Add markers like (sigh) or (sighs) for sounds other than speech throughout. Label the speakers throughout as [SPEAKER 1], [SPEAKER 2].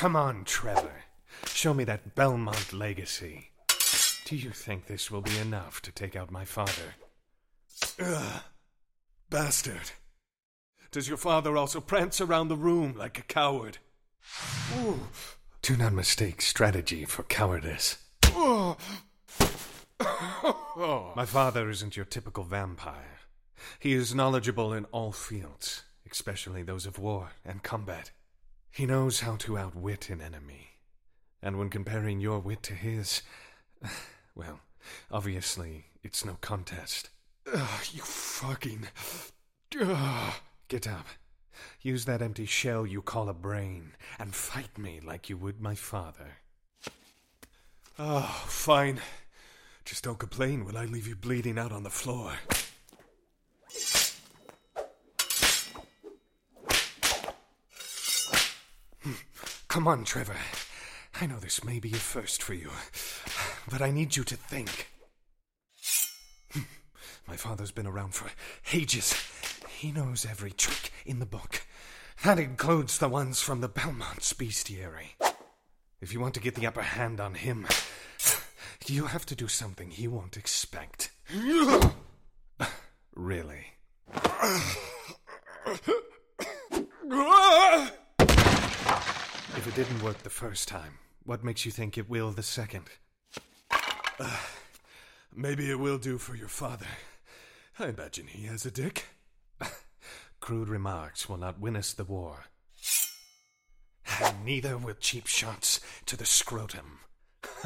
[SPEAKER 1] Come on, Trevor. Show me that Belmont legacy. Do you think this will be enough to take out my father?
[SPEAKER 2] Ugh. Bastard. Does your father also prance around the room like a coward?
[SPEAKER 1] Ooh. Do not mistake strategy for cowardice.
[SPEAKER 2] Oh. (coughs)
[SPEAKER 1] My father isn't your typical vampire. He is knowledgeable in all fields, especially those of war and combat. He knows how to outwit an enemy. And when comparing your wit to his, (sighs) well, obviously, it's no contest.
[SPEAKER 2] Ugh, you fucking. Ugh.
[SPEAKER 1] Get up. Use that empty shell you call a brain and fight me like you would my father.
[SPEAKER 2] Oh, fine. Just don't complain when I leave you bleeding out on the floor.
[SPEAKER 1] Come on, Trevor. I know this may be a first for you, but I need you to think. (laughs) My father's been around for ages. He knows every trick in the book. That includes the ones from the Belmont's bestiary. If you want to get the upper hand on him, you have to do something he won't expect. (laughs) really. (laughs) If it didn't work the first time, what makes you think it will the second?
[SPEAKER 2] Uh, maybe it will do for your father. I imagine he has a dick. (laughs)
[SPEAKER 1] Crude remarks will not win us the war. And neither will cheap shots to the scrotum. (laughs)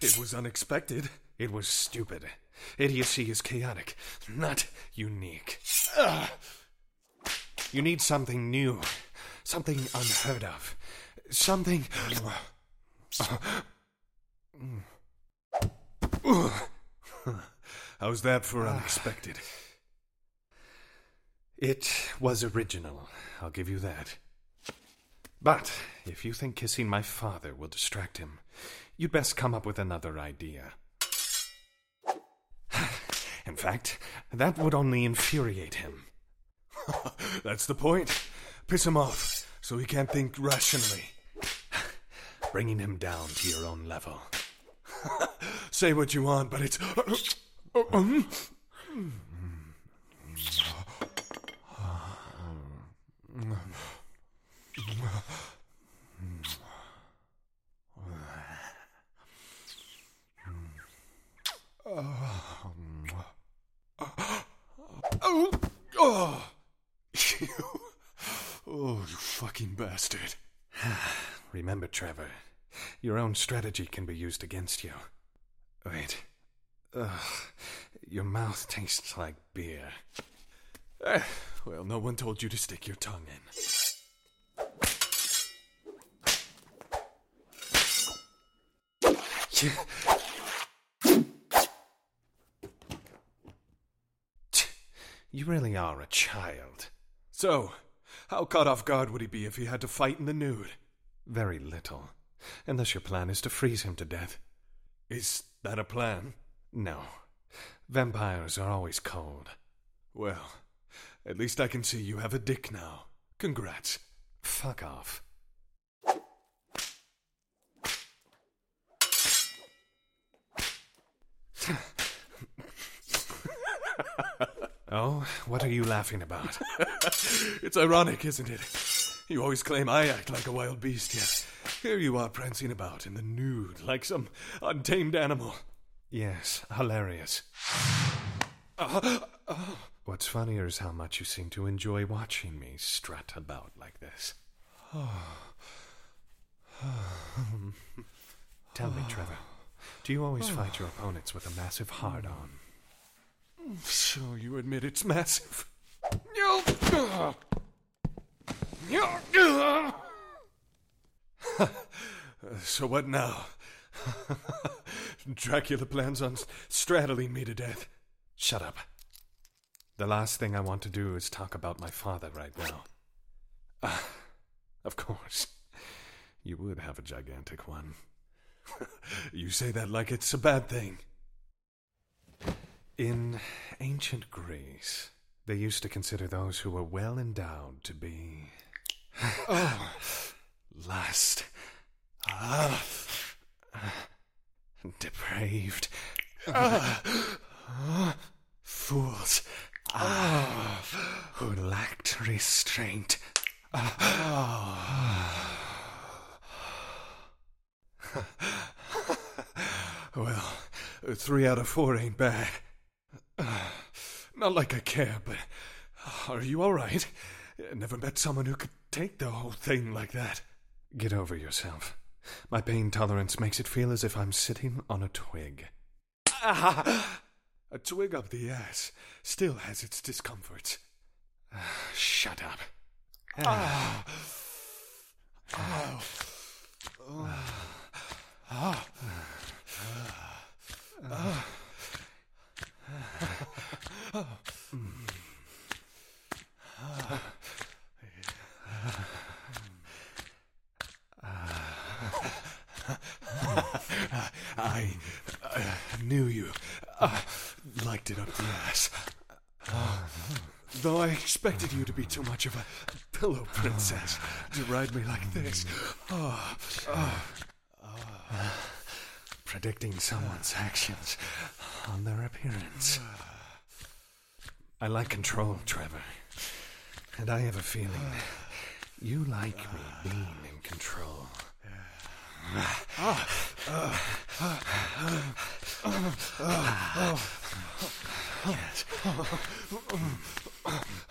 [SPEAKER 2] it was unexpected.
[SPEAKER 1] It was stupid. Idiocy is chaotic, not unique. You need something new, something unheard of, something.
[SPEAKER 2] How's that for unexpected?
[SPEAKER 1] It was original, I'll give you that. But if you think kissing my father will distract him, you'd best come up with another idea. In fact, that would only infuriate him. (laughs)
[SPEAKER 2] That's the point. Piss him off so he can't think rationally.
[SPEAKER 1] Bringing him down to your own level. (laughs)
[SPEAKER 2] Say what you want, but it's. Oh, you, oh, you fucking bastard. (sighs) (sighs)
[SPEAKER 1] Remember, Trevor, your own strategy can be used against you. Wait. Ugh, your mouth tastes like beer.
[SPEAKER 2] Eh, well, no one told you to stick your tongue in.
[SPEAKER 1] You really are a child.
[SPEAKER 2] So, how caught off guard would he be if he had to fight in the nude?
[SPEAKER 1] Very little. Unless your plan is to freeze him to death.
[SPEAKER 2] Is that a plan?
[SPEAKER 1] No. Vampires are always cold.
[SPEAKER 2] Well, at least I can see you have a dick now. Congrats.
[SPEAKER 1] Fuck off. (laughs) oh, what are you laughing about? (laughs)
[SPEAKER 2] it's ironic, isn't it? You always claim I act like a wild beast, yet here you are prancing about in the nude like some untamed animal.
[SPEAKER 1] Yes, hilarious.
[SPEAKER 2] Uh, uh.
[SPEAKER 1] What's funnier is how much you seem to enjoy watching me strut about like this. Tell me, Trevor, do you always fight your opponents with a massive hard on?
[SPEAKER 2] So you admit it's massive? (laughs) so what now? (laughs) Dracula plans on straddling me to death.
[SPEAKER 1] Shut up. The last thing I want to do is talk about my father right now. Uh, (sighs) of course. You would have a gigantic one. (laughs)
[SPEAKER 2] you say that like it's a bad thing.
[SPEAKER 1] In ancient Greece, they used to consider those who were well endowed to be.
[SPEAKER 2] Oh.
[SPEAKER 1] last Ah. Depraved. Ah. Fools. Ah. Who lacked restraint. ah.
[SPEAKER 2] well, three out of four ain't bad. Not like I care, but are you alright? Never met someone who could take the whole thing like that.
[SPEAKER 1] Get over yourself. My pain tolerance makes it feel as if I'm sitting on a twig.
[SPEAKER 2] Ah, a twig up the ass still has its discomforts.
[SPEAKER 1] Shut up.
[SPEAKER 2] Ah. Oh. Ah. Ah. I uh, knew you uh, liked it up the ass. Though I expected you to be too much of a pillow princess to ride me like this. Oh, oh,
[SPEAKER 1] Predicting someone's actions on their appearance. I like control, Trevor. And I have a feeling you like me being in control.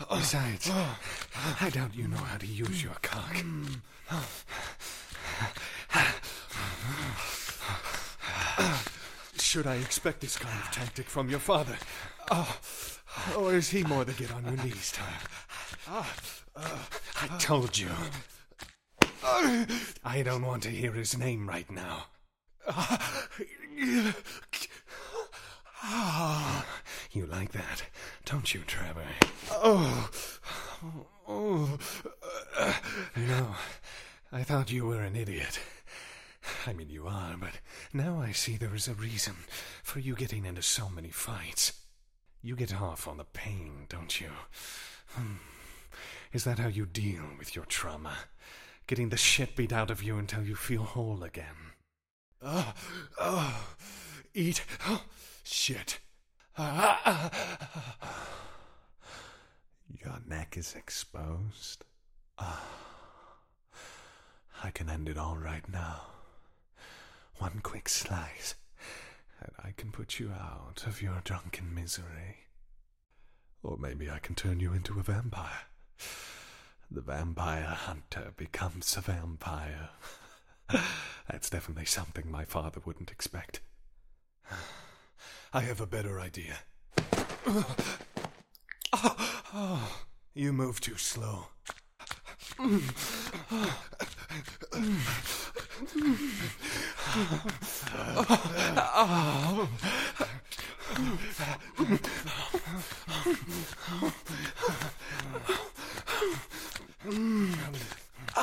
[SPEAKER 1] Besides, I doubt you know how to use your cock.
[SPEAKER 2] Should I expect this kind of tactic from your father? Or is he more the get on your knees type?
[SPEAKER 1] I told you. I don't want to hear his name right now. You like that, don't you, Trevor?
[SPEAKER 2] Oh, oh,
[SPEAKER 1] No, I thought you were an idiot. I mean, you are, but now I see there is a reason for you getting into so many fights. You get off on the pain, don't you? Hmm. Is that how you deal with your trauma? Getting the shit beat out of you until you feel whole again?
[SPEAKER 2] oh, oh, eat oh, shit.
[SPEAKER 1] Your neck is exposed. Ah, I can end it all right now. One quick slice, and I can put you out of your drunken misery. Or maybe I can turn you into a vampire. The vampire hunter becomes a vampire. That's definitely something my father wouldn't expect.
[SPEAKER 2] I have a better idea. You move too slow.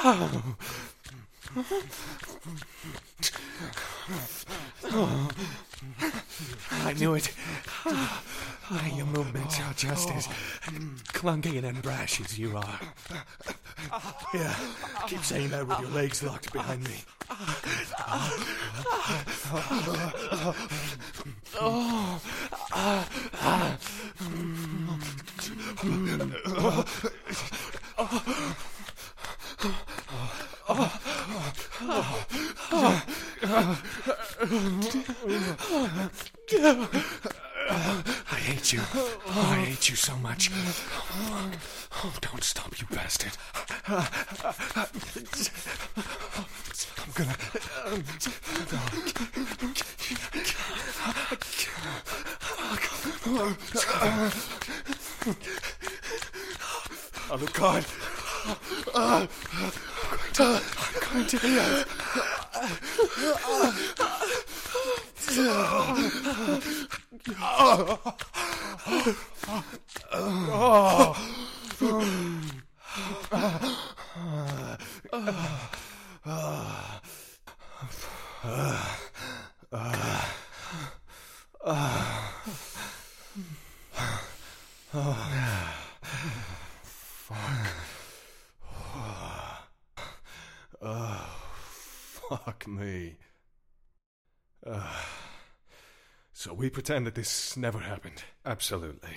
[SPEAKER 1] I knew it. Your movements are just as clunky and brash as you are.
[SPEAKER 2] Yeah, keep saying that with your legs locked behind me.
[SPEAKER 1] I hate you. I hate you so much. Oh, don't stop, you bastard.
[SPEAKER 2] I'm gonna. Oh, Alucard! I'm going to. 아. Me. Uh, so we pretend that this never happened.
[SPEAKER 1] Absolutely.